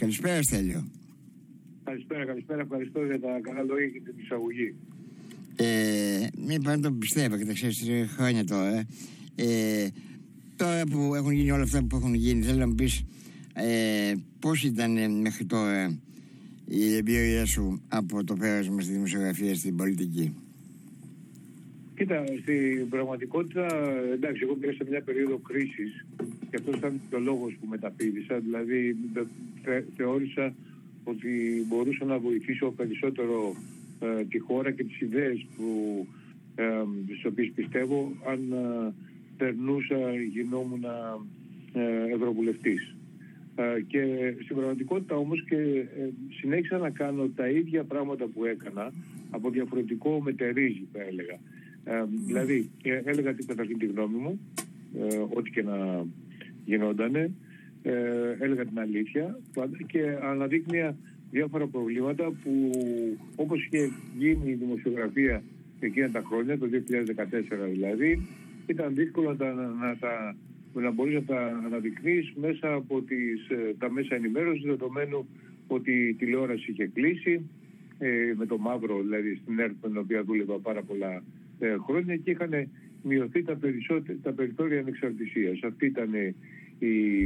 Καλησπέρα Στέλιο. Καλησπέρα, καλησπέρα. Ευχαριστώ για τα καλά λόγια και την εισαγωγή. Ε, μην πάντα το πιστεύω και τα ξέρεις χρόνια τώρα. Ε, τώρα που έχουν γίνει όλα αυτά που έχουν γίνει, θέλω να μου πεις ε, πώς ήταν μέχρι τώρα η εμπειρία σου από το πέρασμα στη δημοσιογραφία στην πολιτική; Κοίτα, στην πραγματικότητα, εντάξει, εγώ πήρα σε μια περίοδο κρίσης και αυτός ήταν και ο λόγος που μεταπίδησα. Δηλαδή, θεώρησα ότι μπορούσα να βοηθήσω περισσότερο ε, τη χώρα και τις ιδέες που, ε, στις οποίες πιστεύω αν ε, περνούσα, γινόμουν ε, ευρωβουλευτής. Ε, και στην πραγματικότητα όμως και ε, συνέχισα να κάνω τα ίδια πράγματα που έκανα από διαφορετικό μετερίζει θα έλεγα. Δηλαδή έλεγα την καταρχήν τη γνώμη μου, ό,τι και να γινότανε, έλεγα την αλήθεια και αναδείκνυα διάφορα προβλήματα που όπως είχε γίνει η δημοσιογραφία εκείνα τα χρόνια, το 2014 δηλαδή, ήταν δύσκολο να, τα, να, τα, να μπορείς να τα αναδεικνύεις μέσα από τις, ε, τα μέσα ενημέρωσης δεδομένου ότι η τηλεόραση είχε κλείσει ε, με το μαύρο δηλαδή στην ΕΡΤ με την οποία δούλευα πάρα πολλά ε, χρόνια και είχαν μειωθεί τα, τα περιθώρια ανεξαρτησίας. Αυτή ήταν η,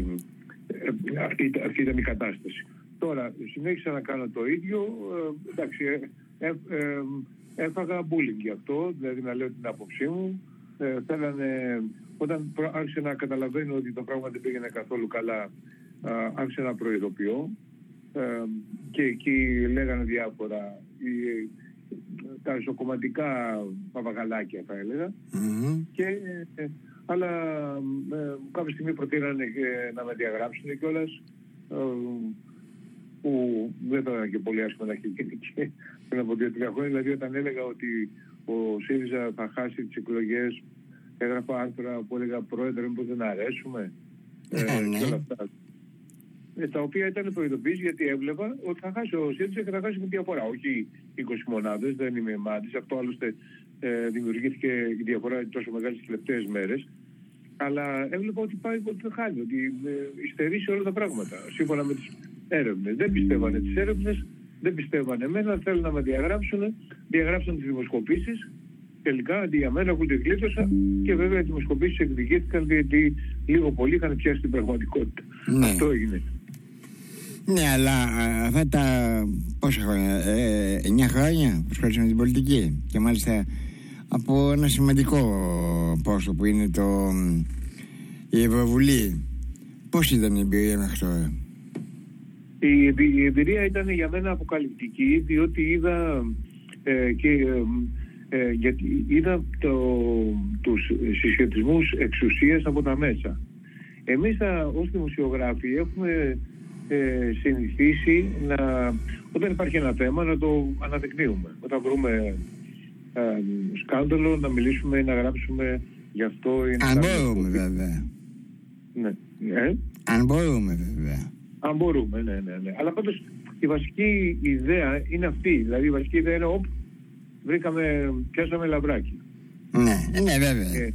ε, αυτή, αυτή ήταν η κατάσταση. Τώρα συνέχισα να κάνω το ίδιο. Ε, εντάξει, ε, ε, έφαγα bullying γι' αυτό, δηλαδή να λέω την άποψή μου. Ε, θέλανε, όταν άρχισε να καταλαβαίνω ότι το πράγμα δεν πήγαινε καθόλου καλά, άρχισε να προειδοποιώ. και εκεί λέγανε διάφορα τα ισοκομματικά παπαγαλάκια θα έλεγα. Και, αλλά κάποια στιγμή προτείνανε να με διαγράψουν κιόλας που δεν ήταν και πολύ άσχημα να έχει γίνει και πριν από δύο-τρία χρόνια. Δηλαδή, όταν έλεγα ότι ο ΣΥΡΙΖΑ θα χάσει τις εκλογές, έγραφα άρθρα που έλεγα Πρόεδρε, μήπως δεν αρέσουμε; Ε, ε, ναι. και όλα αυτά. Ε, τα οποία ήταν προειδοποίηση γιατί έβλεπα ότι θα χάσει ο ΣΥΡΙΖΑ και θα χάσει με διαφορά. Όχι 20 μονάδες, δεν είμαι μάτι. Αυτό άλλωστε ε, δημιουργήθηκε η διαφορά τόσο μεγάλη τις τελευταίες μέρες. Αλλά έβλεπα ότι πάει ότι θα χάνει, ότι ε, υστερεί σε όλα τα πράγματα. Σύμφωνα με τις έρευνες. Δεν πιστεύανε τις έρευνες, δεν πιστεύανε εμένα, θέλουν να με διαγράψουν. Διαγράψαν τις δημοσκοπήσεις. Τελικά αντί για μένα έχουν τη γλίτωσα και βέβαια οι δημοσκοπήσεις εκδικήθηκαν γιατί λίγο πολύ είχαν πιάσει την πραγματικότητα. Ναι. Αυτό έγινε. Ναι, αλλά αυτά τα πόσα χρόνια, ε, 9 χρόνια που ασχολείσαι με την πολιτική και μάλιστα από ένα σημαντικό πόσο που είναι το, η Ευρωβουλή. Πώς ήταν η εμπειρία μέχρι τώρα; Η, εμπειρία ήταν για μένα αποκαλυπτική διότι είδα ε, και ε, ε, γιατί είδα το, τους συσχετισμούς εξουσίας από τα μέσα. Εμείς θα, ως δημοσιογράφοι έχουμε ε, συνηθίσει να, όταν υπάρχει ένα θέμα να το αναδεικνύουμε. Όταν βρούμε ε, σκάνδαλο να μιλήσουμε ή να γράψουμε γι' αυτό. Αν μπορούμε βέβαια. Ναι. Ε; Αν μπορούμε βέβαια. Αν μπορούμε, ναι, ναι, ναι. Αλλά πάντως η βασική ιδέα είναι αυτή. Δηλαδή η βασική ιδέα είναι όπου βρήκαμε, πιάσαμε λαβράκι. Ναι, ναι, βέβαια. Ε,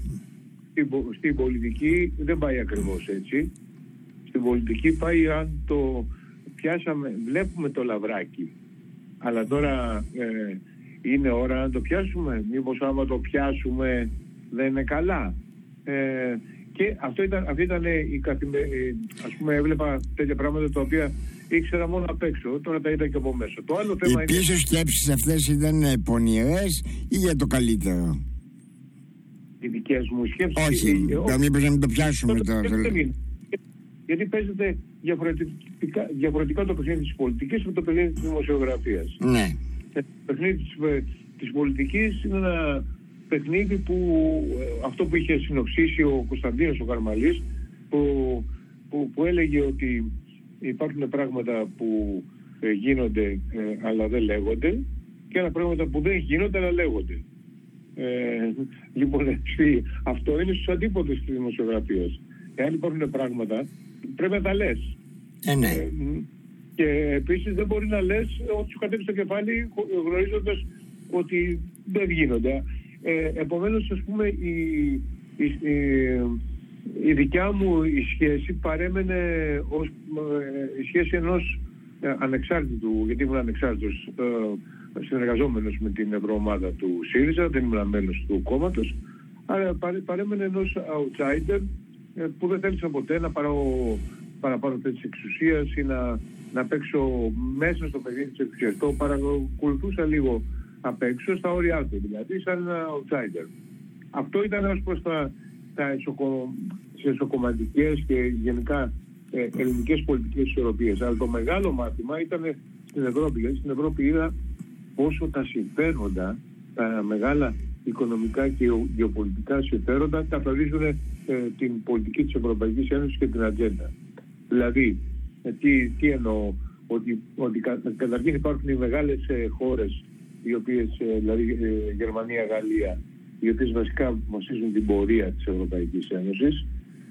στην, στην πολιτική δεν πάει ακριβώς έτσι. Στην πολιτική πάει αν το πιάσαμε, βλέπουμε το λαβράκι. Αλλά τώρα ε, είναι ώρα να το πιάσουμε. Μήπως άμα το πιάσουμε δεν είναι καλά. Ε, και αυτό ήταν, αυτή ήταν η καθημερινή. Α πούμε, έβλεπα τέτοια πράγματα τα οποία ήξερα μόνο απ' έξω. Τώρα τα είδα και από μέσα. Το άλλο θέμα Οι πίσω είναι... σκέψεις αυτές ήταν πονηρές ή για το καλύτερο; Οι δικές μου σκέψεις. Όχι, μήπως να μην το πιάσουμε τώρα. Γιατί παίζεται διαφορετικά, διαφορετικά το παιχνίδι της πολιτικής από το παιχνίδι της δημοσιογραφίας. Ναι. Το παιχνίδι της ε, πολιτικής είναι ένα παιχνίδι που ε, αυτό που είχε συνοψίσει ο Κωνσταντίνος ο Καρμαλής που, που, που έλεγε ότι υπάρχουν πράγματα που ε, γίνονται ε, αλλά δεν λέγονται και άλλα πράγματα που δεν γίνονται αλλά λέγονται. Ε, λοιπόν, αυτό είναι στους αντίποδες της δημοσιογραφίας. Εάν υπάρχουν πράγματα, πρέπει να τα λες. Ε, ναι. και επίσης δεν μπορεί να λες ότι σου κατέβει στο κεφάλι γνωρίζοντας ότι δεν γίνονται. Ε, επομένως, ας πούμε, η, η, η, η δικιά μου η σχέση παρέμενε ως ε, η σχέση ενός ε, ανεξάρτητου, γιατί ήμουν ανεξάρτητος ε, συνεργαζόμενος με την ευρωομάδα του ΣΥΡΙΖΑ, δεν ήμουν μέλος του κόμματος, αλλά παρέμενε ενός outsider ε, που δεν θέλησα ποτέ να πάρω παραπάνω θέση εξουσίας ή να, να παίξω μέσα στο παιχνίδι της εξουσίας. Το παρακολουθούσα λίγο απ' έξω, στα όρια του δηλαδή, σαν ένα outsider. Αυτό ήταν ως προς τα, τα εσωκομματικές και γενικά ε, ελληνικές πολιτικές ισορροπίες. Αλλά το μεγάλο μάθημα ήταν στην Ευρώπη. Γιατί στην Ευρώπη είδα πόσο τα συμφέροντα, τα μεγάλα οικονομικά και γεωπολιτικά συμφέροντα καθορίζουν ε, την πολιτική της Ευρωπαϊκής Ένωσης και την ατζέντα. Δηλαδή, ε, τι, τι εννοώ, ότι, ότι κα, καταρχήν υπάρχουν οι μεγάλες ε, χώρες, οι οποίες, ε, δηλαδή ε, Γερμανία, Γαλλία, οι οποίες βασικά βασίζουν την πορεία της Ευρωπαϊκής Ένωσης.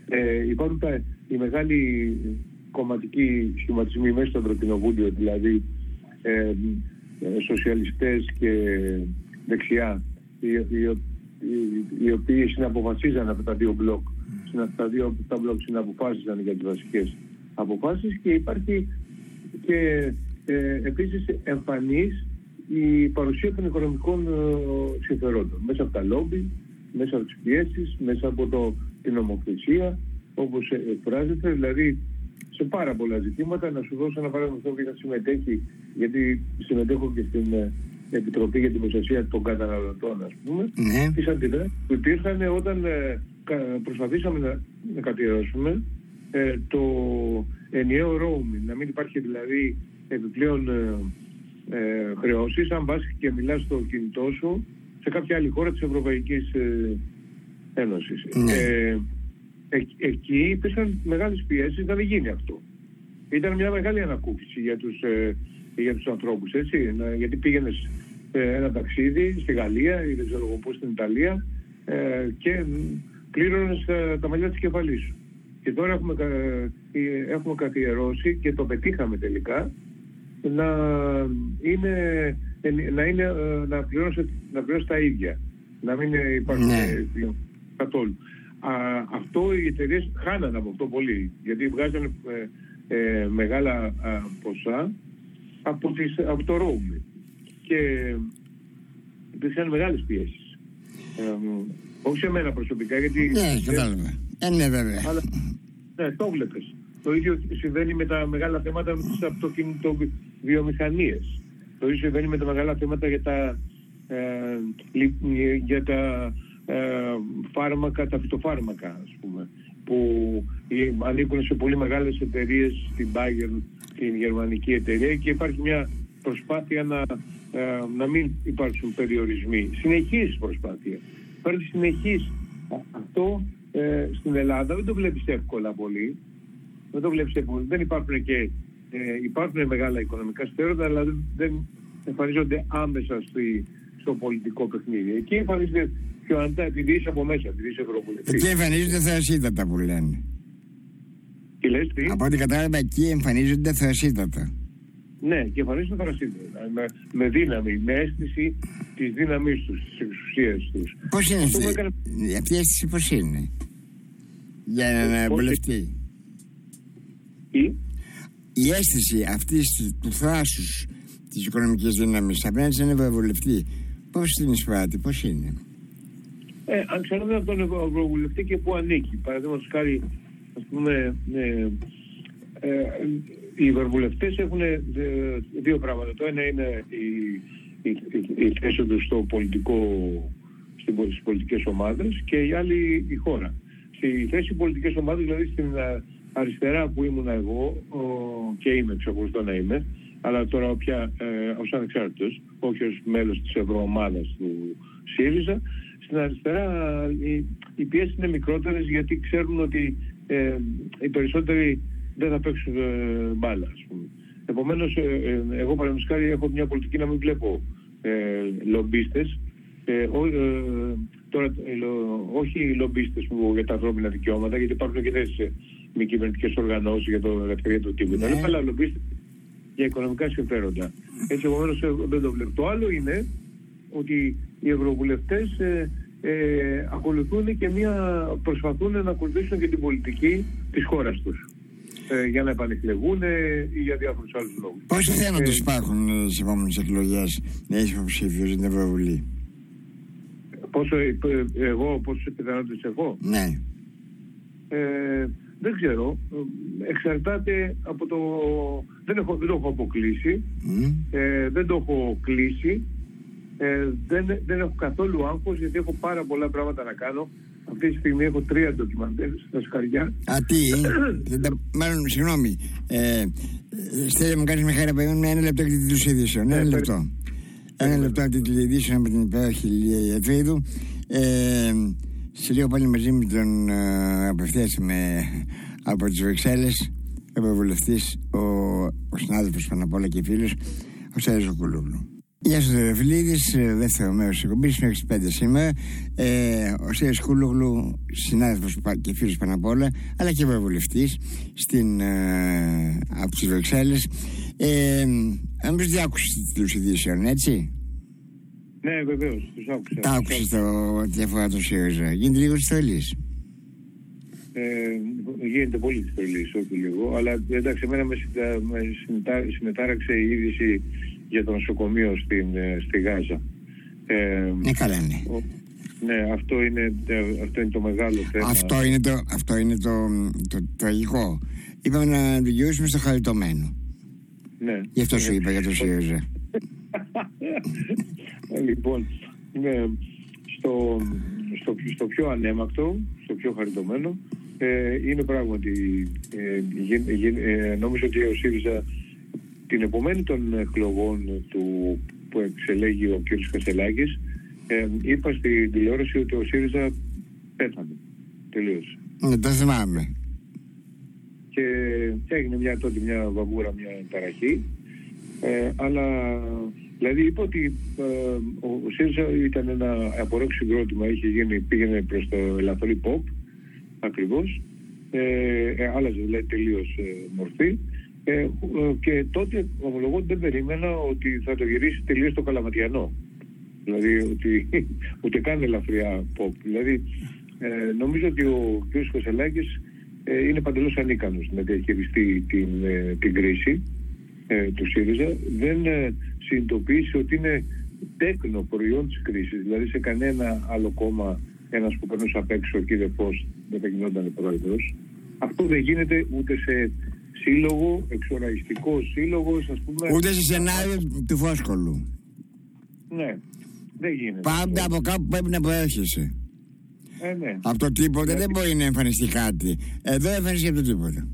Ε, υπάρχουν τα, οι μεγάλοι κομματικοί σχηματισμοί μέσα στο Ευρωκοινοβούλιο, δηλαδή ε, σοσιαλιστές και δεξιά, οι, οι, οι οποίοι συναποφασίζαν από τα δύο μπλοκ, τα δύο τα μπλοκ συναποφάσιζαν για τις βασικές αποφάσεις και υπάρχει και ε, επίσης εμφανής η παρουσία των οικονομικών ε, συμφερόντων μέσα από τα λόμπι, μέσα από τις πιέσεις, μέσα από το, την νομοθεσία όπως εκφράζεται, δηλαδή σε πάρα πολλά ζητήματα. Να σου δώσω ένα παράδειγμα αυτό που συμμετέχει, γιατί συμμετέχω και στην ε, Επιτροπή για την Προστασία των Καταναλωτών, ας πούμε, ναι. τις αντιδράσεις που υπήρχαν όταν ε, προσπαθήσαμε να, να κατηρώσουμε ε, το ενιαίο roaming, να μην υπάρχει δηλαδή επιπλέον ε, ε, χρεώσεις, αν πας και μιλάς στο κινητό σου σε κάποια άλλη χώρα της Ευρωπαϊκής ε, Ένωσης. Ναι. Ε, εκεί υπήρχαν μεγάλες πιέσεις να μην γίνει αυτό. Ήταν μια μεγάλη ανακούφιση για τους, ε, για τους ανθρώπους, έτσι, γιατί πήγαινες ε, ένα ταξίδι στη Γαλλία ή δεν ξέρω εγώ πώς στην Ιταλία ε, και πλήρωνες ε, τα μαλλιά της κεφαλής σου. Και τώρα έχουμε, ε, έχουμε καθιερώσει και το πετύχαμε τελικά να είναι, να, είναι, να, πληρώσει, να πληρώσει τα ίδια. Να μην υπάρχουν ναι. καθόλου. Α, αυτό οι εταιρείες χάνανε από αυτό πολύ, γιατί βγάζανε ε, μεγάλα α, ποσά από, τις, από το roaming. Και υπήρχαν μεγάλες πιέσεις. Ε, όχι σε μένα προσωπικά, γιατί... Ναι, κατάλαβα. Ε, ναι, βέβαια. Αλλά, ναι, το βλέπεις. Το ίδιο συμβαίνει με τα μεγάλα θέματα της αυτοκινητοβιομηχανίες. Το ίδιο συμβαίνει με τα μεγάλα θέματα για τα, ε, για τα ε, φάρμακα, τα φυτοφάρμακα, ας πούμε, που ανήκουν σε πολύ μεγάλες εταιρείες, στην Bayern, την γερμανική εταιρεία και υπάρχει μια προσπάθεια να, ε, να μην υπάρξουν περιορισμοί. Συνεχής προσπάθεια. Υπάρχει συνεχής. Αυτό ε, στην Ελλάδα δεν το βλέπεις εύκολα πολύ. Δεν το βλέπεις εύκολα. Δεν υπάρχουν και ε, υπάρχουν μεγάλα οικονομικά συμφέροντα, αλλά δεν, δεν εμφανίζονται άμεσα στη, στο πολιτικό παιχνίδι. Εκεί εμφανίζεται πιο αντά, επειδή είσαι από μέσα, επειδή είσαι ευρωβουλευτής. Εκεί εμφανίζονται θεασίτατα που λένε. Τι λες, τι; Από ό,τι κατάλαβα, εκεί εμφανίζονται θεασίτατα. Ναι, και εμφανίζονται θεασίτατα. Με, με δύναμη, με αίσθηση της δύναμής τους, της εξουσίας τους. Πώς είναι αυτή, έκανε... αυτή η αίσθηση, πώς είναι, για έναν βουλευτή. Τι; Η αίσθηση αυτής του θράσους της οικονομικής δύναμης απέναντι σε έναν βουλευτή, πώς την εισπράττει, πώς είναι; Ε, αν ξέρουμε από τον Ευρωβουλευτή και πού ανήκει. Παραδείγματος χάρη, ας πούμε, ε, ε, οι ευρωβουλευτέ έχουν ε, δύο πράγματα. Το ένα είναι η, η, η, η θέση τους στο πολιτικό, στις πολιτικές ομάδες και η άλλη η χώρα. Στη θέση πολιτικές ομάδες, δηλαδή στην αριστερά που ήμουν εγώ ο, και είμαι, εξακολουθώ να είμαι, αλλά τώρα πια ε, ως ανεξάρτητος, όχι ως μέλος της ευρωομάδας του ΣΥΡΙΖΑ, στην αριστερά οι, οι πιέσεις είναι μικρότερες γιατί ξέρουν ότι ε, οι περισσότεροι δεν θα παίξουν ε, μπάλα, ας πούμε. Επομένως, ε, ε, εγώ παραδείγματος έχω μια πολιτική να μην βλέπω ε, λομπίστες, ε, ό, ε, τώρα, όχι οι λομπίστες που για τα ανθρώπινα δικαιώματα, γιατί υπάρχουν και θέσεις μη κυβερνητικές οργανώσεις για το ελευθερία του τύπου, ναι. αλλά λομπίστες για οικονομικά συμφέροντα. Έτσι, επομένως, δεν το βλέπω. Το άλλο είναι ότι οι ευρωβουλευτές ε, ε, ακολουθούν και μια, προσπαθούν να ακολουθήσουν και την πολιτική της χώρας τους. ε, για να επανεκλεγούν ή για διάφορους άλλους λόγους. Πόσοι θέματος υπάρχουν στις επόμενες εκλογές να είσαι υποψήφιος στην Ευρωβουλή; Πόσο, εγώ, πόσες πιθανότητες έχω; Ναι. Ε, δεν ξέρω. Εξαρτάται από το... Δεν, έχω, δεν το έχω αποκλείσει. Ε, δεν το έχω κλείσει. Ε, δεν, δεν έχω καθόλου άγχος γιατί έχω πάρα πολλά πράγματα να κάνω. Αυτή τη στιγμή έχω τρία ντοκιμαντέρ στα σκαριά. Α, τι, μάλλον, συγγνώμη. Ε, Στέλνε μου κάνεις με χάρη από ένα λεπτό και την ειδήσεων. Ένα λεπτό. Ένα λεπτό από την ειδήσεων από την υπέροχη Λία Ιατρίδου. Ε, σε λίγο πάλι μαζί με τον ε, απευθείας από τις Βρυξέλλες ευρωβουλευτής ο, ο συνάδελφος πάνω απ' όλα και φίλος ο Σέριος Κουλούβλου. Γεια σα, Δερεφιλίδη. Ε, δεύτερο μέρος της εκπομπής μέχρι τι 5 σήμερα. Ε, ο Σέρι Κούλογλου, συνάδελφος και φίλος πάνω απ' όλα, αλλά και ευρωβουλευτής ε, από τις Βρυξέλλες. Ε, Νομίζω ότι άκουσες τι ειδήσεων, έτσι; Ναι, βεβαίως, τους άκουσα. Τα άκουσες το ότι αφορά τον ΣΥΡΙΖΑ. Γίνεται λίγο της στολή. Ε, γίνεται πολύ της στολή, όχι λίγο. Αλλά εντάξει, εμένα με, με συμμετάραξε η είδηση για το νοσοκομείο στην, ε, στη Γάζα. Ε, ναι, καλά ναι. Ναι, αυτό είναι, αυτό είναι το μεγάλο θέμα. Αυτό είναι το, αυτό είναι το, το, τραγικό. Είπαμε να δικαιούσουμε στο χαριτωμένο. Ναι. Γι' αυτό σου είπα για το ΣΥΡΙΖΑ. Ε, λοιπόν, ναι, στο, στο, στο, πιο ανέμακτο, στο πιο χαριτωμένο, ε, είναι πράγματι, ε, νόμιζω ότι ο ΣΥΡΙΖΑ την επομένη των εκλογών του που εξελέγει ο κ. Κασελάκης ε, είπα στην τηλεόραση ότι ο ΣΥΡΙΖΑ πέθανε. Τελείωσε. Ναι, το θυμάμαι. Και έγινε μια τότε μια βαβούρα, μια ταραχή. Ε, αλλά δηλαδή είπα ότι ε, ο, ο ΣΥΡΙΖΑ ήταν ένα απορρόξιο συγκρότημα, είχε γίνει, πήγαινε προς το ελαφρύ pop ακριβώς. Ε, ε, άλλαζε δηλαδή τελείως ε, μορφή ε, ε, και τότε ομολογώ ότι δεν περίμενα ότι θα το γυρίσει τελείως το καλαματιανό. Δηλαδή ότι ούτε καν ελαφριά pop. Δηλαδή ε, νομίζω ότι ο κ. Κωσελάκης ε, είναι παντελώς ανίκανος να διαχειριστεί την, ε, την κρίση ε, του ΣΥΡΙΖΑ. Δεν ε, συνειδητοποίησε ότι είναι τέκνο προϊόν της κρίσης. Δηλαδή σε κανένα άλλο κόμμα ένας που περνούσε απ' έξω ο κ. Φως δεν θα γινόταν πρόεδρος. Αυτό δεν γίνεται ούτε σε σύλλογο, εξοραϊστικό σύλλογος, ας πούμε. Ούτε σε σενάριο του Φόσκολου. Ναι, δεν γίνεται. Πάντα από κάπου πρέπει να προέρχεσαι. Ε, ναι. Από το τίποτα δεν μπορεί να εμφανιστεί κάτι. Εδώ εμφανιστεί από το τίποτα.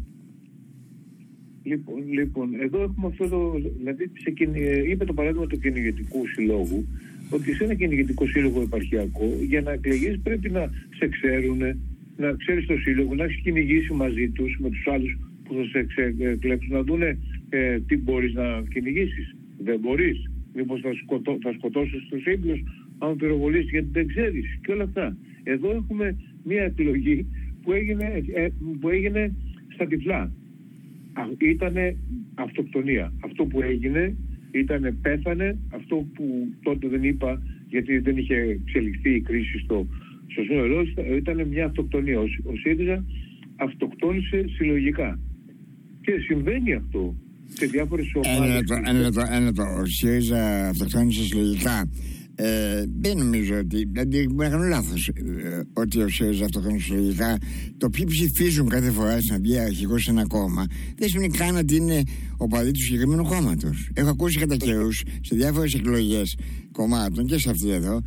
Λοιπόν, λοιπόν, εδώ έχουμε αυτό το. Δηλαδή, σε, είπε το παράδειγμα του κυνηγετικού συλλόγου, ότι σε ένα κυνηγετικό σύλλογο επαρχιακό, για να εκλεγείς πρέπει να σε ξέρουν, να ξέρεις το σύλλογο, να έχεις κυνηγήσει μαζί τους με τους άλλους που θα σε εκλέξουν να δούνε ε, τι μπορείς να κυνηγήσεις. Δεν μπορείς. Μήπως θα, σκοτώ, θα σκοτώσεις τους ύπνους αν πυροβολήσεις γιατί δεν ξέρεις και όλα αυτά. Εδώ έχουμε μια εκλογή που έγινε, ε, που έγινε στα τυφλά. Ήτανε αυτοκτονία. Αυτό που έγινε ήταν πέθανε. Αυτό που τότε δεν είπα γιατί δεν είχε εξελιχθεί η κρίση στο, στο σύνολό ήταν μια αυτοκτονία. Ο, ο ΣΥΡΙΖΑ αυτοκτόνησε συλλογικά. Και συμβαίνει αυτό σε διάφορες ομάδες. Ένα λεπτό, ένα λεπτό, ένα λεπτό. Ο ΣΥΡΙΖΑ αυτοκτόνησε συλλογικά. Ε, δεν νομίζω ότι. Δηλαδή, μπορεί να κάνω λάθος. Ε, ότι ο ΣΥΡΙΖΑ αυτοκτόνησε συλλογικά. Το ποιοι ψηφίζουν κάθε φορά στην βγει αρχηγός σε ένα κόμμα δεν σημαίνει καν ότι είναι ο παδί του συγκεκριμένου κόμματος. Έχω ακούσει κατά καιρούς σε διάφορες εκλογές κομμάτων και σε αυτή εδώ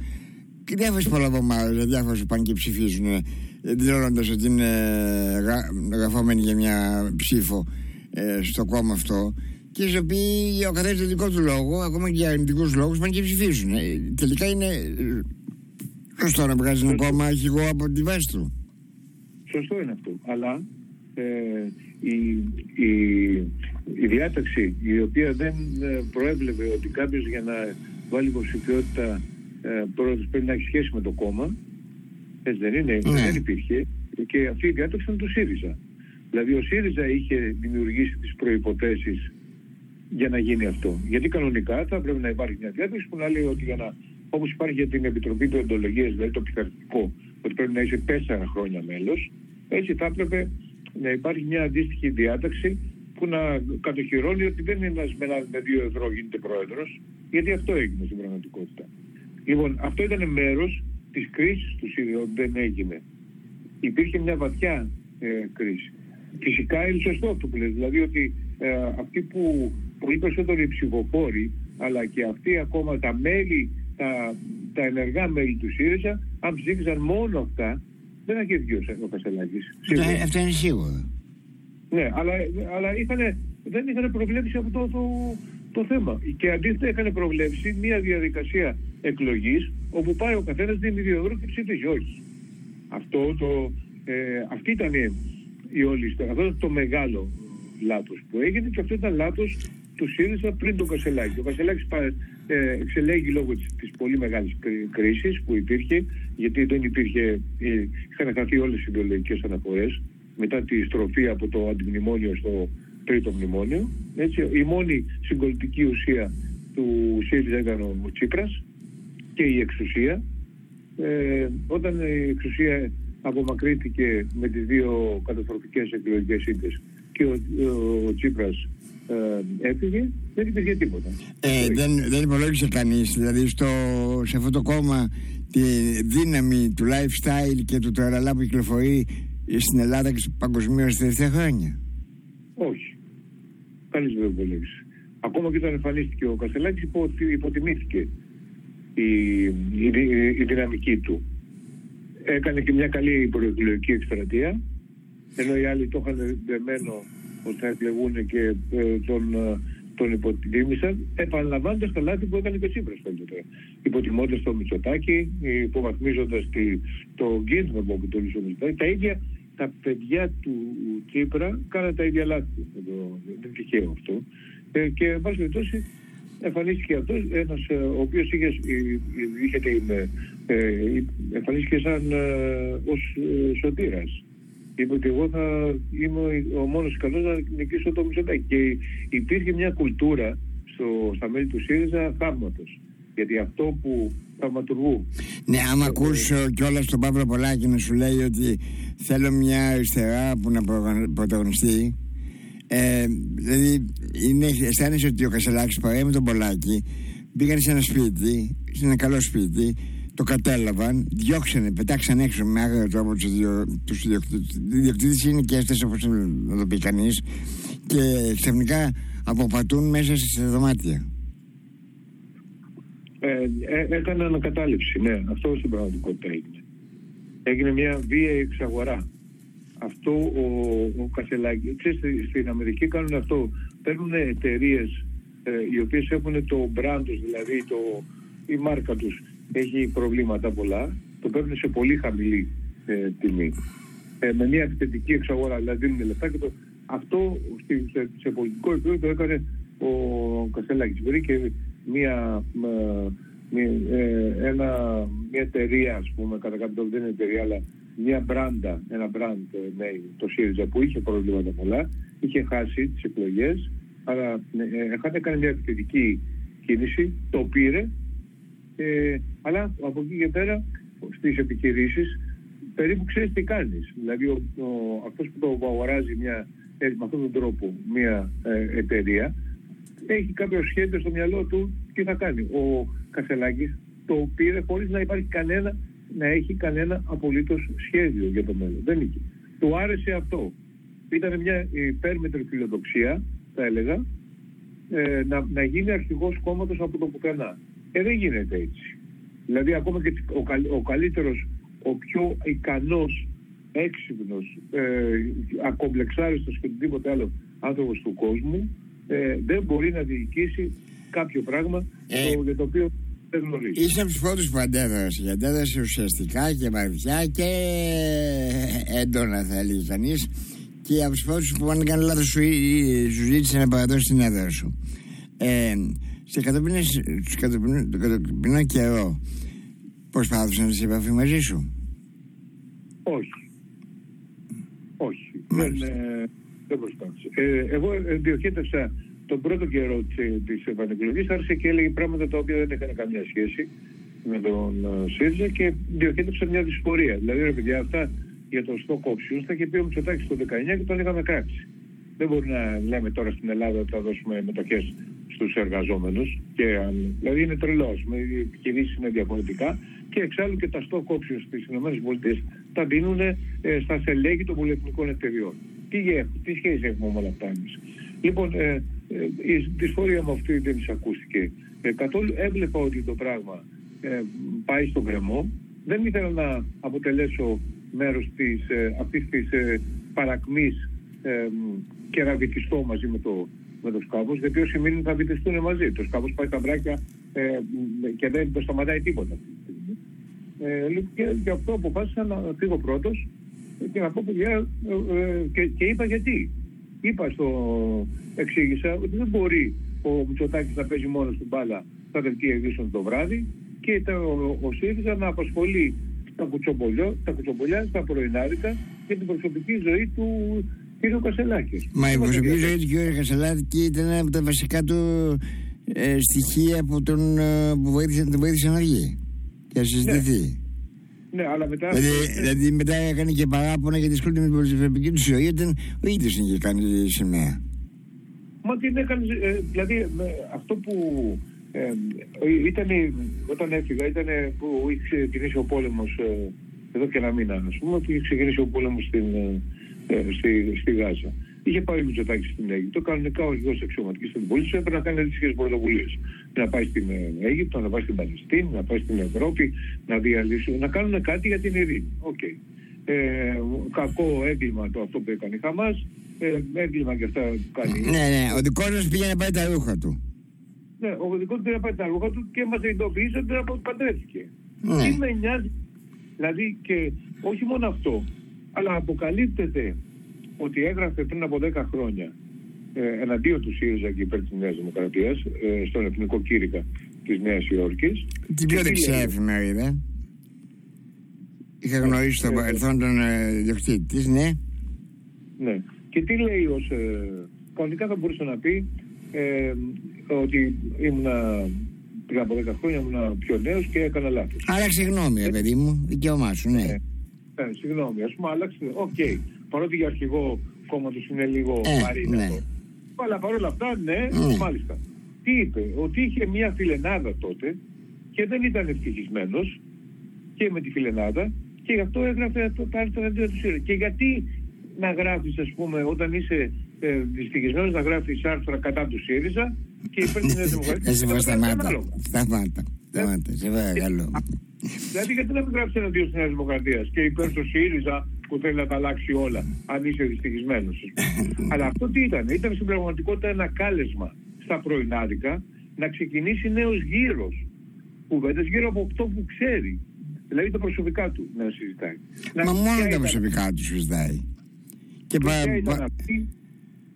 και διάφορες πολλαπομάδε, διάφορες που πάνε και ψηφίζουν δηλώνοντας ότι είναι γραφόμενοι για μια ψήφο ε, στο κόμμα αυτό και οι οποίοι για ο καθένα το δικό του λόγο, ακόμα και για αρνητικούς λόγους, πάνε και ψηφίζουν. Ε, τελικά είναι ε, σωστό να βγάζει ένα κόμμα αρχηγό από τη βάση του. Σωστό είναι αυτό. Αλλά ε, η, η, η διάταξη η οποία δεν ε, προέβλεπε ότι κάποιος για να βάλει υποψηφιότητα ε, πρέπει να έχει σχέση με το κόμμα έτσι δεν είναι, ναι. δεν υπήρχε. Και αυτή η διάταξη ήταν του ΣΥΡΙΖΑ. Δηλαδή ο ΣΥΡΙΖΑ είχε δημιουργήσει τις προϋποθέσεις για να γίνει αυτό. Γιατί κανονικά θα πρέπει να υπάρχει μια διάταξη που να λέει ότι για να, όπως υπάρχει για την Επιτροπή του Εντολογίας, δηλαδή το πειθαρχικό, ότι πρέπει να είσαι τέσσερα χρόνια μέλος, έτσι θα έπρεπε να υπάρχει μια αντίστοιχη διάταξη που να κατοχυρώνει ότι δεν είναι ένας με δύο ευρώ γίνεται πρόεδρος, γιατί αυτό έγινε στην πραγματικότητα. Λοιπόν, αυτό ήταν μέρος της κρίσης του ΣΥΡΙΖΑ, δεν έγινε. Υπήρχε μια βαθιά ε, κρίση. Φυσικά είναι σωστό αυτό που λες, δηλαδή ότι ε, αυτοί που πολύ περισσότερο οι ψηφοφόροι, αλλά και αυτοί ακόμα τα μέλη, τα, τα ενεργά μέλη του ΣΥΡΙΖΑ, αν ψήφισαν μόνο αυτά, δεν θα είχε βγει ο Κασελάκης. Ναι, αυτό είναι σίγουρο. Ναι, αλλά, αλλά δεν είχαν προβλέψει αυτό το, το, το θέμα. Και αντίθετα είχαν προβλέψει μια διαδικασία εκλογής όπου πάει ο καθένας δίνει δύο ευρώ και ψήφιζε όχι. Αυτό το, ε, αυτή ήταν η όλη ιστορία. Αυτό ήταν το μεγάλο λάθος που έγινε και αυτό ήταν λάθος του ΣΥΡΙΖΑ πριν τον Κασελάκη. Ο Κασελάκης ε, εξελέγει λόγω της, της πολύ μεγάλης κρίσης που υπήρχε γιατί δεν υπήρχε, ε, είχαν χαθεί όλες οι ιδεολογικές αναφορές μετά τη στροφή από το αντιμνημόνιο στο τρίτο μνημόνιο. Έτσι, η μόνη συγκολητική ουσία του ΣΥΡΙΖΑ ήταν ο Τσίπρας και η εξουσία. Ε, όταν η εξουσία απομακρύθηκε με τις δύο καταστροφικές εκλογικές σύντες και ο, ο, Τσίπρας ε, έφυγε, δεν υπήρχε τίποτα. Ε, δεν, δεν υπολόγισε κανείς, δηλαδή στο, σε αυτό το κόμμα τη δύναμη του lifestyle και του τεραλά που κυκλοφορεί στην Ελλάδα και παγκοσμίως τα τελευταία χρόνια. Όχι. Κανείς δεν υπολόγισε. Ακόμα και όταν εμφανίστηκε ο Κασελάκης, υπο, υποτιμήθηκε η, η, η, δυναμική του. Έκανε και μια καλή προεκλογική εκστρατεία, ενώ οι άλλοι το είχαν δεμένο ότι θα εκλεγούν και ε, τον, ε, τον υποτιμήσαν, επαναλαμβάνοντας τα λάθη που έκανε και ο Τσίπρας τότε. Υποτιμώντας το Μητσοτάκι, υποβαθμίζοντας το κίνδυνο που αποτελούσε ο Μητσοτάκι, τα ίδια τα παιδιά του Τσίπρα κάναν τα ίδια λάθη. Δεν είναι τυχαίο αυτό. Ε, και εν πάση περιπτώσει εμφανίστηκε αυτός, ένας ε, ο οποίος είχε, ε, είχε την, ε, εμφανίστηκε σαν ε, ως ε, σωτήρας. Είπε ότι εγώ θα είμαι ο μόνος ικανός να νικήσω το Μητσοτάκι. Και υπήρχε μια κουλτούρα στο, στα μέλη του ΣΥΡΙΖΑ θαύματος. Γιατί αυτό που θαυματουργού. Ναι, άμα ε, ακούσω κιόλας τον Παύλο Πολάκη να σου λέει ότι θέλω μια αριστερά που να πρωταγωνιστεί. Ε, δηλαδή, είναι, αισθάνεσαι ότι ο Κασελάκης παρέα με τον Πολάκη πήγαν σε ένα σπίτι, σε ένα καλό σπίτι, το κατέλαβαν, διώξανε, πετάξαν έξω με άγριο τρόπο τους ιδιοκτήτε. είναι και έστε, όπως να το πει κανείς, και ξαφνικά αποπατούν μέσα σε δωμάτια. Ε, ε, έκανε ανακατάληψη, ναι. Αυτό στην πραγματικότητα έγινε. Έγινε μια βία εξαγορά. Αυτό ο, ο Κασελάκης, ξέρεις, στην Αμερική κάνουν αυτό. Παίρνουν εταιρείες ε, οι οποίες έχουν το brand τους, δηλαδή το, η μάρκα τους έχει προβλήματα πολλά, το παίρνουν σε πολύ χαμηλή ε, τιμή. Ε, με μια επιθετική εξαγορά, δηλαδή δίνουν λεφτά και το, αυτό σε, σε πολιτικό επίπεδο το έκανε ο Κασελάκης. Μπορεί και μια, μια, ε, ένα, μια εταιρεία, ας πούμε, κατά κάποιο τρόπο δεν είναι εταιρεία, αλλά μια μπράντα, ένα brand name, το ΣΥΡΙΖΑ, που είχε προβλήματα πολλά, είχε χάσει τις εκλογές, αλλά ε, είχαν έκανε μια επιθετική κίνηση, το πήρε, ε, αλλά από εκεί και πέρα στις επιχειρήσεις περίπου ξέρεις τι κάνεις. Δηλαδή ο, ο, αυτός που το αγοράζει μια, με αυτόν τον τρόπο μια ε, εταιρεία έχει κάποιο σχέδιο στο μυαλό του τι θα κάνει. Ο Κασελάκης το πήρε χωρίς να υπάρχει κανένα, να έχει κανένα απολύτως σχέδιο για το μέλλον. Δεν είχε. Του άρεσε αυτό. Ήταν μια υπέρμετρη φιλοδοξία, θα έλεγα, ε, να, να γίνει αρχηγός κόμματος από το πουθενά. Ε, δεν γίνεται έτσι. Δηλαδή ακόμα και ο, ο καλύτερος, ο πιο ικανός, έξυπνος, ε, ακομπλεξάριστος και οτιδήποτε άλλο άνθρωπος του κόσμου ε, δεν μπορεί να διοικήσει κάποιο πράγμα ε, το, για το οποίο δεν γνωρίζει. Είσαι από τους πρώτους που αντέδρασε. Και αντέδρασε ουσιαστικά και βαθιά και έντονα, θα έλεγε κανείς. Και από τους πρώτους που, αν κάνει λάθος, σου, σου ζήτησε να παραδώσει την έδρα σου. Ε, σε κατοπινό καιρό, προσπάθησαν να σε επαφή μαζί σου; Όχι. Όχι. Δεν, δεν προσπάθησε. Ε, εγώ διοχέτευσα τον πρώτο καιρό της επανεκλογής, άρχισε και έλεγε πράγματα τα οποία δεν είχαν καμιά σχέση με τον ε, ΣΥΡΙΖΑ και διοχέτευσα μια δυσφορία. Δηλαδή, ρε παιδιά, αυτά για το stock options θα είχε πει ο Μητσοτάκης το 19 και τον είχαμε κράξει. Δεν μπορεί να λέμε τώρα στην Ελλάδα ότι θα δώσουμε μετοχές στους εργαζόμενους. Και, δηλαδή είναι τρελός. Οι επιχειρήσεις είναι διαφορετικά και εξάλλου και τα stock options στις ΗΠΑ τα δίνουν ε, στα στελέχη των πολυεθνικών εταιριών. Τι, τι σχέση έχουμε με όλα αυτά εμείς; Λοιπόν, ε, ε, η δυσφορία μου αυτή δεν εισακούστηκε ε, καθόλου. Έβλεπα ότι το πράγμα ε, πάει στο γκρεμό. Δεν ήθελα να αποτελέσω μέρος της, ε, αυτής της ε, παρακμής ε, και να βυθιστώ μαζί με το, με το σκάφος, γιατί όσοι μείνουν θα βυθιστούν μαζί. Το σκάφος πάει στα βράκια ε, και δεν το σταματάει τίποτα. Ε, λοιπόν, και γι' αυτό αποφάσισα να φύγω πρώτος και να πω παιδιά ε, και, και είπα γιατί. Είπα στο εξήγησα ότι δεν μπορεί ο Μητσοτάκης να παίζει μόνος στην μπάλα στα δελτία ειδήσεων το βράδυ και ο, ο ΣΥΡΙΖΑ να απασχολεί τα, τα κουτσομπολιά, στα πρωινάρικα και την προσωπική ζωή του κ. Κασελάκη. Μα η προσωπική ζωή του κ. Κασελάκη ήταν από τα βασικά του ε, στοιχεία που, τον, ε, που βοήθησε, τον βοήθησε να βγει και να συζητηθεί. Ναι. Ναι, αλλά μετά. Δηλαδή, δηλαδή μετά έκανε και παράπονα γιατί ασχολείται με την προσωπική του ζωή, όταν ο ίδιος είχε κάνει τη σημαία. Μα τι έκανε, ε, δηλαδή αυτό που ε, ήταν, όταν έφυγα, ήταν που είχε ξεκινήσει ο πόλεμος ε, εδώ και ένα μήνα, ας πούμε, που είχε ξεκινήσει ο πόλεμος ε, ε, στη, στη Γάζα. Είχε πάει ο Μητσοτάκης στην Αίγυπτο, κανονικά ο αρχηγός αξιωματικής στην πολίτη έπρεπε να κάνει αντίστοιχε πρωτοβουλίες. Να πάει στην ε, Αίγυπτο, να πάει στην Παλαιστίνη, να πάει στην Ευρώπη, να διαλύσουν, να κάνουν κάτι για την ειρήνη. Okay. Ε, κακό έγκλημα το αυτό που έκανε η Χαμάς. Ε, έγκλημα και αυτά που κάνει. Ναι, ναι. Ο δικός μας πήγε να πάει τα ρούχα του. Ναι, ο δικός του πήγε να πάει τα ρούχα του και μας ειδοποίησε ότι παντρεύτηκε. Ναι. Τι με νοιάζει. Δηλαδή και όχι μόνο αυτό, αλλά αποκαλύπτεται ότι έγραφε πριν από 10 χρόνια ε, εναντίον του ΣΥΡΙΖΑ και υπέρ της Νέας Δημοκρατίας ε, στον Εθνικό Κήρυκα της Νέας Υόρκης. Την πιο δεξιά εφημερίδα. Είχα γνωρίσει στον ε, παρελθόν τον ε, διοκτήτη της, ναι. Ναι. Και τι λέει ως... Ε, κανονικά θα μπορούσε να πει ε, ότι ήμουνα πριν από 10 χρόνια ήμουν πιο νέος και έκανα λάθος. Άλλαξε γνώμη, ε, παιδί μου, δικαίωμά σου, ναι. Ε, ε, συγγνώμη, ας πούμε, άλλαξε. OK. Okay παρότι για αρχηγό κόμματος είναι λίγο ε, βαρύ ναι. αυτό. Αλλά παρόλα αυτά, ναι, ναι, μάλιστα. Τι είπε, ότι είχε μια φιλενάδα τότε και δεν ήταν ευτυχισμένος και με τη φιλενάδα και γι' αυτό έγραφε το άρθρο αντίον του ΣΥΡΙΖΑ. Και γιατί να γράφεις, ας πούμε, όταν είσαι ε, δυστυχισμένος, να γράφεις άρθρα κατά του ΣΥΡΙΖΑ και υπέρ τη Νέα Δημοκρατία. Έτσι, σταμάτα. Σταμάτα. Σταμάτα. Σε παρακαλώ. Δηλαδή, γιατί να μην γράψεις εναντίον τη Νέα Δημοκρατία και υπέρ του ΣΥΡΙΖΑ που θέλει να τα αλλάξει όλα, αν είσαι δυστυχισμένος. Αλλά αυτό τι ήταν, ήταν στην πραγματικότητα ένα κάλεσμα στα πρωινάδικα να ξεκινήσει νέος γύρος. Κουβέντες γύρω από αυτό που ξέρει. Δηλαδή τα προσωπικά του να συζητάει. Μα μόνο τα προσωπικά του συζητάει. Και πα... ήταν αυτή,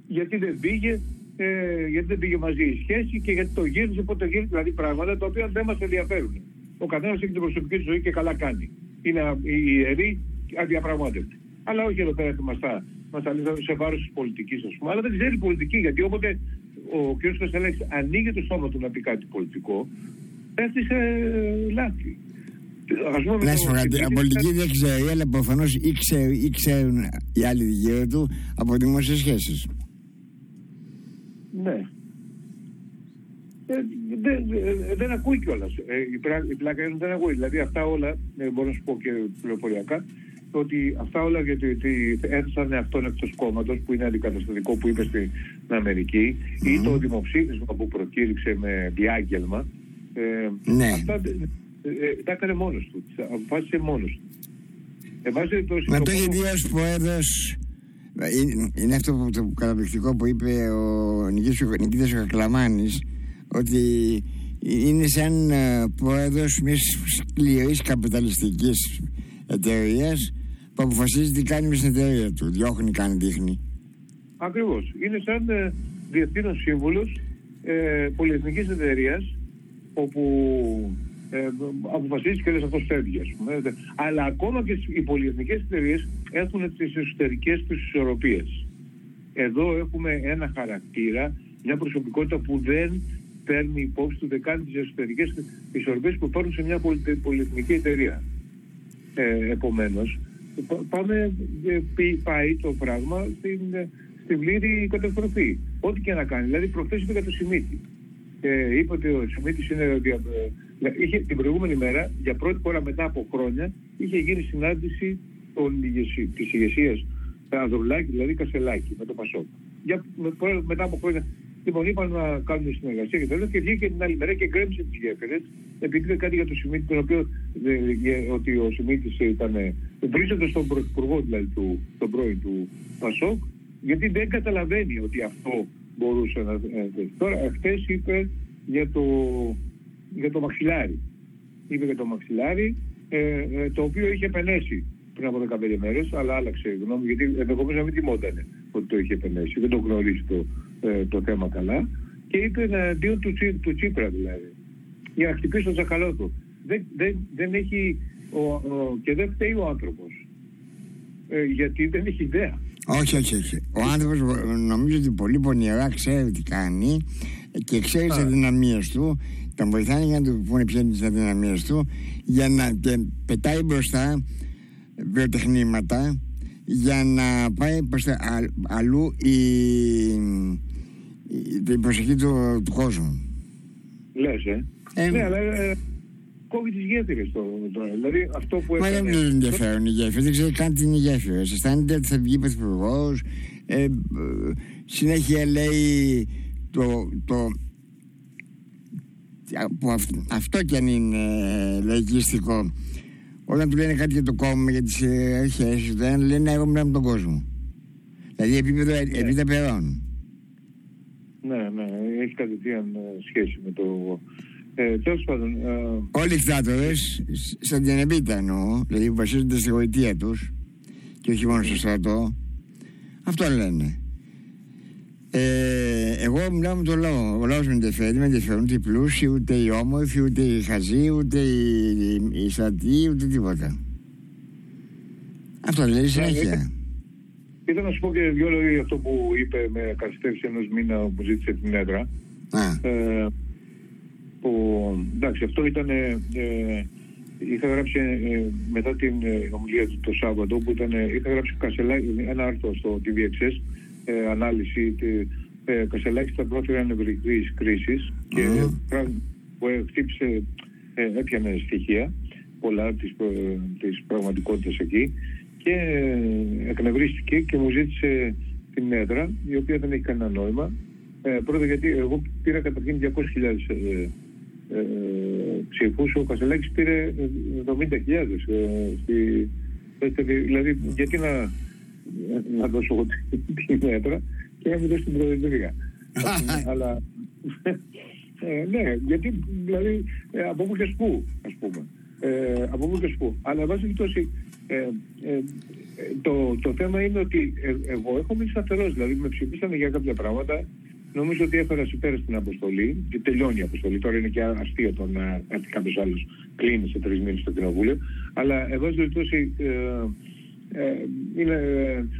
γιατί δεν πήγε, ε, γιατί δεν πήγε μαζί η σχέση και γιατί το γύρισε, πότε γύρισε, δηλαδή πράγματα τα οποία δεν μας ενδιαφέρουν. Ο καθένας έχει την προσωπική του ζωή και καλά κάνει. Είναι ιερή αδιαπραγμάτευτη. Αλλά όχι εδώ πέρα που μας τα, μας τα σε βάρος της πολιτικής, ας πούμε. Αλλά δεν ξέρει πολιτική, γιατί όποτε ο κ. Κωνσταντέλεξ ανοίγει το σώμα του να πει κάτι πολιτικό, πέφτει σε λάθη. Να σου πω κάτι, πολιτική δεν ξέρει, αλλά προφανώς ή, ξέρουν οι άλλοι γύρω του από δημόσιες σχέσεις. Ναι. Ε, δεν, δεν ακούει κιόλας. Ε, η, πλάκα είναι δεν ακούει. Δηλαδή αυτά όλα, ε, μπορώ να σου πω και πληροφοριακά, ότι αυτά όλα γιατί ότι έθεσαν αυτόν εκτός κόμματος που είναι αντικαταστατικό που είπε στην Αμερική mm. ή το δημοψήφισμα που προκήρυξε με διάγγελμα. Ε, ναι. Αυτά ε, ε, τα έκανε μόνος του. Τα αποφάσισε μόνος του. Ε, το Μα το έχει δει ω πρόεδρο. Είναι αυτό που, το καταπληκτικό που είπε ο Νικήτας ο Κακλαμάνης ότι είναι σαν πρόεδρος μιας σκληρής καπιταλιστικής εταιρείας που αποφασίζει τι κάνει μες την εταιρεία του. Διώχνει, κάνει, δείχνει. Ακριβώς. Είναι σαν ε, διευθύνων σύμβουλος ε, πολυεθνικής εταιρείας όπου ε, αποφασίζει και λε αυτός φεύγει, ας πούμε. Αλλά ακόμα και οι πολυεθνικές εταιρείες έχουν τις εσωτερικές τους ισορροπίες. Εδώ έχουμε ένα χαρακτήρα, μια προσωπικότητα που δεν παίρνει υπόψη του δεκάνη τις εσωτερικές ισορροπίες που υπάρχουν σε μια πολυεθνική εταιρεία. Ε, επομένως, πάμε, πάει το πράγμα στην, στην πλήρη καταστροφή. Ό,τι και να κάνει. Δηλαδή προχθές είπε για το Σιμίτη. Ε, είπε ότι ο Σιμίτης είναι... Είχε, την προηγούμενη μέρα, για πρώτη φορά μετά από χρόνια, είχε γίνει συνάντηση των, της ηγεσίας Ανδρουλάκη, δηλαδή Κασελάκη, με το Πασόκ. Για, με, μετά από χρόνια Λοιπόν, είπαν να κάνουν συνεργασία και τέλος και βγήκε την άλλη μέρα και γκρέμισε τις γέφυρες, επειδή είπε κάτι για το Σιμίτη, τον οποίο ότι ο Σιμίτη ήταν. βρίσκεται στον πρωθυπουργό δηλαδή του, τον πρώην του Πασόκ, γιατί δεν καταλαβαίνει ότι αυτό μπορούσε να. Τώρα, χθε είπε για το, για το μαξιλάρι. Είπε για το μαξιλάρι, ε, ε, το οποίο είχε επενέσει πριν από 15 μέρες, αλλά άλλαξε γνώμη, γιατί ενδεχομένως να μην τιμότανε ότι το είχε επενέσει. Δεν το γνωρίζει το, ε, το θέμα καλά. Και είπε εναντίον του, του Τσίπρα δηλαδή. Για να χτυπήσει τον τσακαλώτο. Δεν, δεν, δεν έχει. Ο, ο, και δεν φταίει ο άνθρωπος. Ε, γιατί δεν έχει ιδέα. Όχι, όχι, όχι. Ο άνθρωπος νομίζω ότι πολύ πονηρά ξέρει τι κάνει και ξέρει τις αδυναμίες του. Τον βοηθάνε για να του πούνε ποιες είναι τις αδυναμίες του για να και πετάει μπροστά βιοτεχνήματα για να πάει προς αλλού η, την προσοχή του, του κόσμου. Λες, ε. ε ναι, αλλά ε, κόβει τις γέφυρες το, Δηλαδή αυτό που έκανε... Μα δεν είναι ενδιαφέρον οι γέφυρες, δεν ξέρει καν τι είναι οι γέφυρες. Αισθάνεται ότι θα βγει πρωθυπουργός, ε, συνέχεια λέει το, το, που αυτό κι αν είναι λαϊκιστικό όταν του λένε κάτι για το κόμμα, για τις αρχές, δεν λένε εγώ μιλάω με τον κόσμο. Δηλαδή επίπεδο, ναι. επίπεδο περών. Ναι, ναι, έχει κατευθείαν ε, σχέση με το. Ε, Τέλος πάντων. Ε... Όλοι οι δικτάτορε, σαν την Εμπίτα εννοώ, δηλαδή που βασίζονται στη γοητεία τους και όχι μόνο στο στρατό, αυτό λένε. Ε, εγώ μιλάω με τον λαό. Ο λαός με ενδιαφέρει. Με ενδιαφέρουν ούτε οι πλούσιοι, ούτε οι όμορφοι, ούτε οι χαζοί, ούτε οι, οι στρατοί, ούτε τίποτα. Αυτό λέει συνέχεια. Ήθελα να σου πω και δύο λόγια για αυτό που είπε με καθυστέρηση ενός μήνα που ζήτησε την έδρα. Ε, που, εντάξει, αυτό ήταν. Ε, είχα γράψει ε, μετά την ε, ομιλία του το Σάββατο που ήταν, είχα γράψει ένα άρθρο στο TVXS ε, ανάλυση ε, Κασελάκης στα πρόθυρα νευρικής κρίσης και mm. που χτύπησε, ε, έπιανε στοιχεία πολλά της, ε, της πραγματικότητας εκεί και ε, εκνευρίστηκε και μου ζήτησε την έδρα η οποία δεν έχει κανένα νόημα ε, πρώτα γιατί εγώ πήρα καταρχήν 200.000 ε, ε, ψήφους, ο Κασελάκης πήρε 70.000 ε, δηλαδή γιατί να να δώσω εγώ την μέτρα και να μην δώσω την προεδρία. Αλλά ε, ναι, γιατί δηλαδή ε, από πού και σπού, ας πούμε. Ε, από πού και σπού. Αλλά βάζει περιπτώσει, ε, ε, το, το θέμα είναι ότι ε, εγώ έχω μείνει σταθερός. Δηλαδή με ψηφίσανε για κάποια πράγματα. Νομίζω ότι έφερα σε πέρα στην αποστολή και τελειώνει η αποστολή. Τώρα είναι και αστείο το να έρθει κάποιος άλλος κλείνει σε τρεις μήνες στο κοινοβούλιο. Αλλά εγώ περιπτώσει ε, είναι,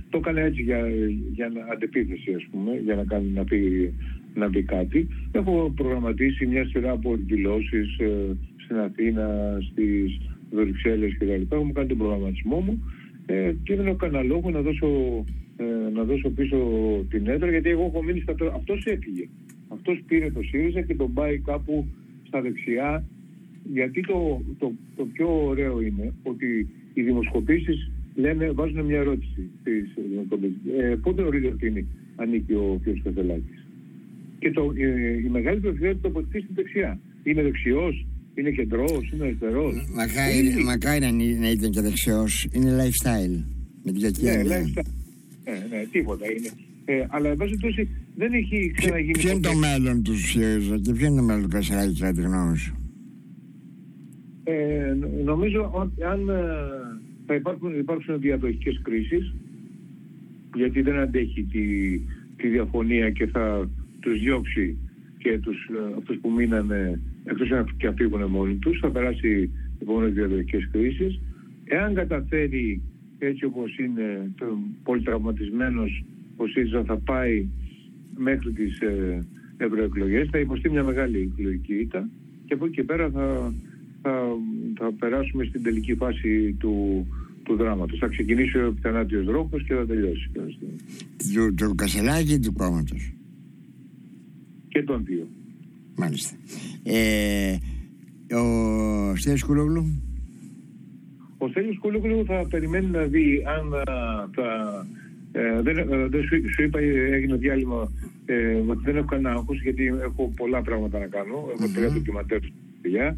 το έκανε έτσι για, για αντεπίθεση ας πούμε, για να, κάνει, να, πει, να πει κάτι. Έχω προγραμματίσει μια σειρά από εκδηλώσεις ε, στην Αθήνα, στις Βρυξέλλες και τα λοιπά. Έχω κάνει τον προγραμματισμό μου ε, και δεν έχω κανένα λόγο να δώσω, ε, να δώσω πίσω την έδρα γιατί εγώ έχω μείνει στα Αυτός έφυγε. Αυτός πήρε το ΣΥΡΙΖΑ και τον πάει κάπου στα δεξιά γιατί το, το, το πιο ωραίο είναι ότι οι δημοσκοπήσεις λένε, βάζουν μια ερώτηση στις εκπομπές. Ε, πότε ορίζει ότι είναι, ανήκει ο κ. Καζελάκης. Και το, ε, η μεγάλη πλειοψηφία το τοποθετεί στην δεξιά. Είναι δεξιός, είναι κεντρός, είναι αριστερός. Μακάρι, μακάρι να ήταν και δεξιός. Είναι lifestyle. Με την ναι, lifestyle. Ναι, ναι, τίποτα είναι. Ε, αλλά εν πάση περιπτώσει δεν έχει ξαναγίνει. Ποιο είναι το μέλλον του ΣΥΡΙΖΑ και ποιο είναι το μέλλον του Κασελάκη κατά τη γνώμη σου; Ε, νομίζω ότι αν ε, θα υπάρξουν, υπάρξουν διαδοχικές κρίσεις γιατί δεν αντέχει τη, τη διαφωνία και θα τους διώξει και τους, ε, αυτούς που μείνανε εκτός και να φύγουν μόνοι τους θα περάσει επόμενες διαδοχικές κρίσεις εάν καταφέρει έτσι όπως είναι πολύ τραυματισμένος ο ΣΥΡΙΖΑ θα πάει μέχρι τις ε, ευρωεκλογές θα υποστεί μια μεγάλη εκλογική ήττα και από εκεί και πέρα θα, θα, θα περάσουμε στην τελική φάση του, του δράματος. Θα ξεκινήσει ο Πιθανάτιος Δρόμος και θα τελειώσει. Του, του Κασελάκη ή του κόμματος. Και των δύο. Μάλιστα. Ε, ο Στέλιος Κούλογλου. Ο Στέλιος Κούλογλου θα περιμένει να δει αν θα... Ε, δεν, ε, δεν σου, σου, είπα, έγινε διάλειμμα ε, ότι δεν έχω κανένα άγχος γιατί έχω πολλά πράγματα να κάνω. Έχω mm-hmm. τρία ντοκιματέρ δουλειά.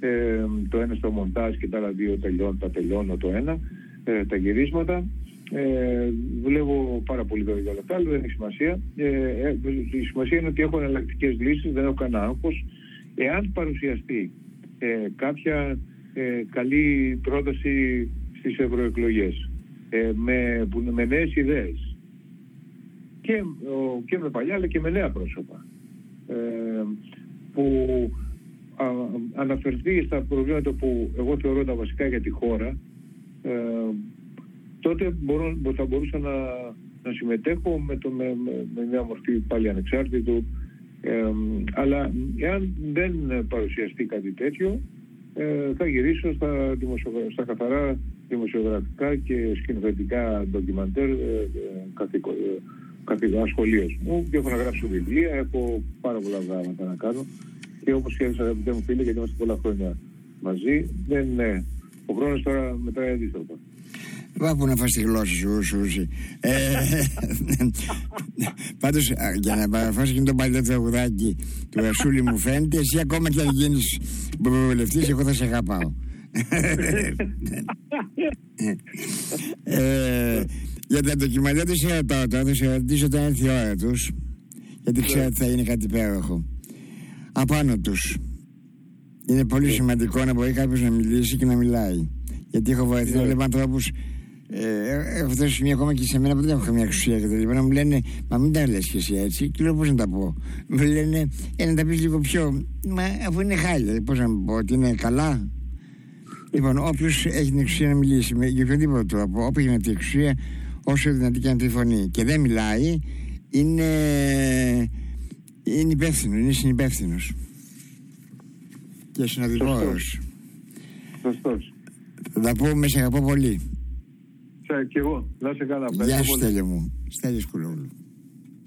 Ε, το ένα στο μοντάζ και τα άλλα δύο τελειώνω, τα τελειώνω το ένα, ε, τα γυρίσματα. Ε, δουλεύω πάρα πολύ βέβαια για όλα τα άλλα, δεν έχει σημασία. Ε, ε, η σημασία είναι ότι έχω εναλλακτικές λύσεις, δεν έχω κανένα άγχος. Εάν παρουσιαστεί ε, κάποια ε, καλή πρόταση στις ευρωεκλογές ε, με, με νέες ιδέες και, και με παλιά αλλά και με νέα πρόσωπα ε, που αναφερθεί στα προβλήματα που εγώ θεωρώ τα βασικά για τη χώρα, ε, τότε μπορώ, θα μπορούσα να, να συμμετέχω με, το, με, με, μια μορφή πάλι ανεξάρτητου. Ε, αλλά εάν δεν παρουσιαστεί κάτι τέτοιο, ε, θα γυρίσω στα, στα καθαρά δημοσιογραφικά και σκηνοθετικά ντοκιμαντέρ ε, ε, σχολείας μου και έχω να γράψω βιβλία, έχω πάρα πολλά πράγματα να κάνω και όπως και ένας αγαπητέ μου φίλε, γιατί είμαστε πολλά χρόνια μαζί, δεν είναι. Ο χρόνος τώρα μετράει αντίστροφα. Βάπου να φας τη γλώσσα σου, Σούση. Ε, πάντως, για να παραφάσω και το παλιό τραγουδάκι του Ασούλη μου φαίνεται, εσύ ακόμα και αν γίνεις βουλευτής, εγώ θα σε αγαπάω. ε, για τα ντοκιμαντέρ του σε ρωτάω τώρα, θα σε ρωτήσω όταν έρθει η ώρα τους, γιατί ξέρω ότι θα είναι κάτι υπέροχο απάνω τους. Είναι πολύ yeah. σημαντικό να μπορεί κάποιος να μιλήσει και να μιλάει. Γιατί έχω βοηθεί να βλέπω ανθρώπους. Ε, έχω φτάσει σημείο ακόμα και σε μένα που δεν έχω καμία εξουσία και τα λοιπά. Να μου λένε, Μα μην τα λες και εσύ έτσι. Και λέω πώς να τα πω. Μου λένε, Ε, να τα πεις λίγο πιο. Μα αφού είναι χάλια, πώς να μου πω, ότι είναι καλά. Λοιπόν, όποιος έχει την εξουσία να μιλήσει με, για οποιοδήποτε τρόπο, όποιο έχει την εξουσία, όσο δυνατή και αν τη φωνή και δεν μιλάει, είναι είναι υπεύθυνο, είναι συνυπεύθυνος. Και συνοδηγόρος. Σωστός. Θα τα πούμε, σε αγαπώ πολύ. Σε, και εγώ. Να σε καλά. Γεια σου, Στέλιο μου. Στέλιος Κουλόγλου.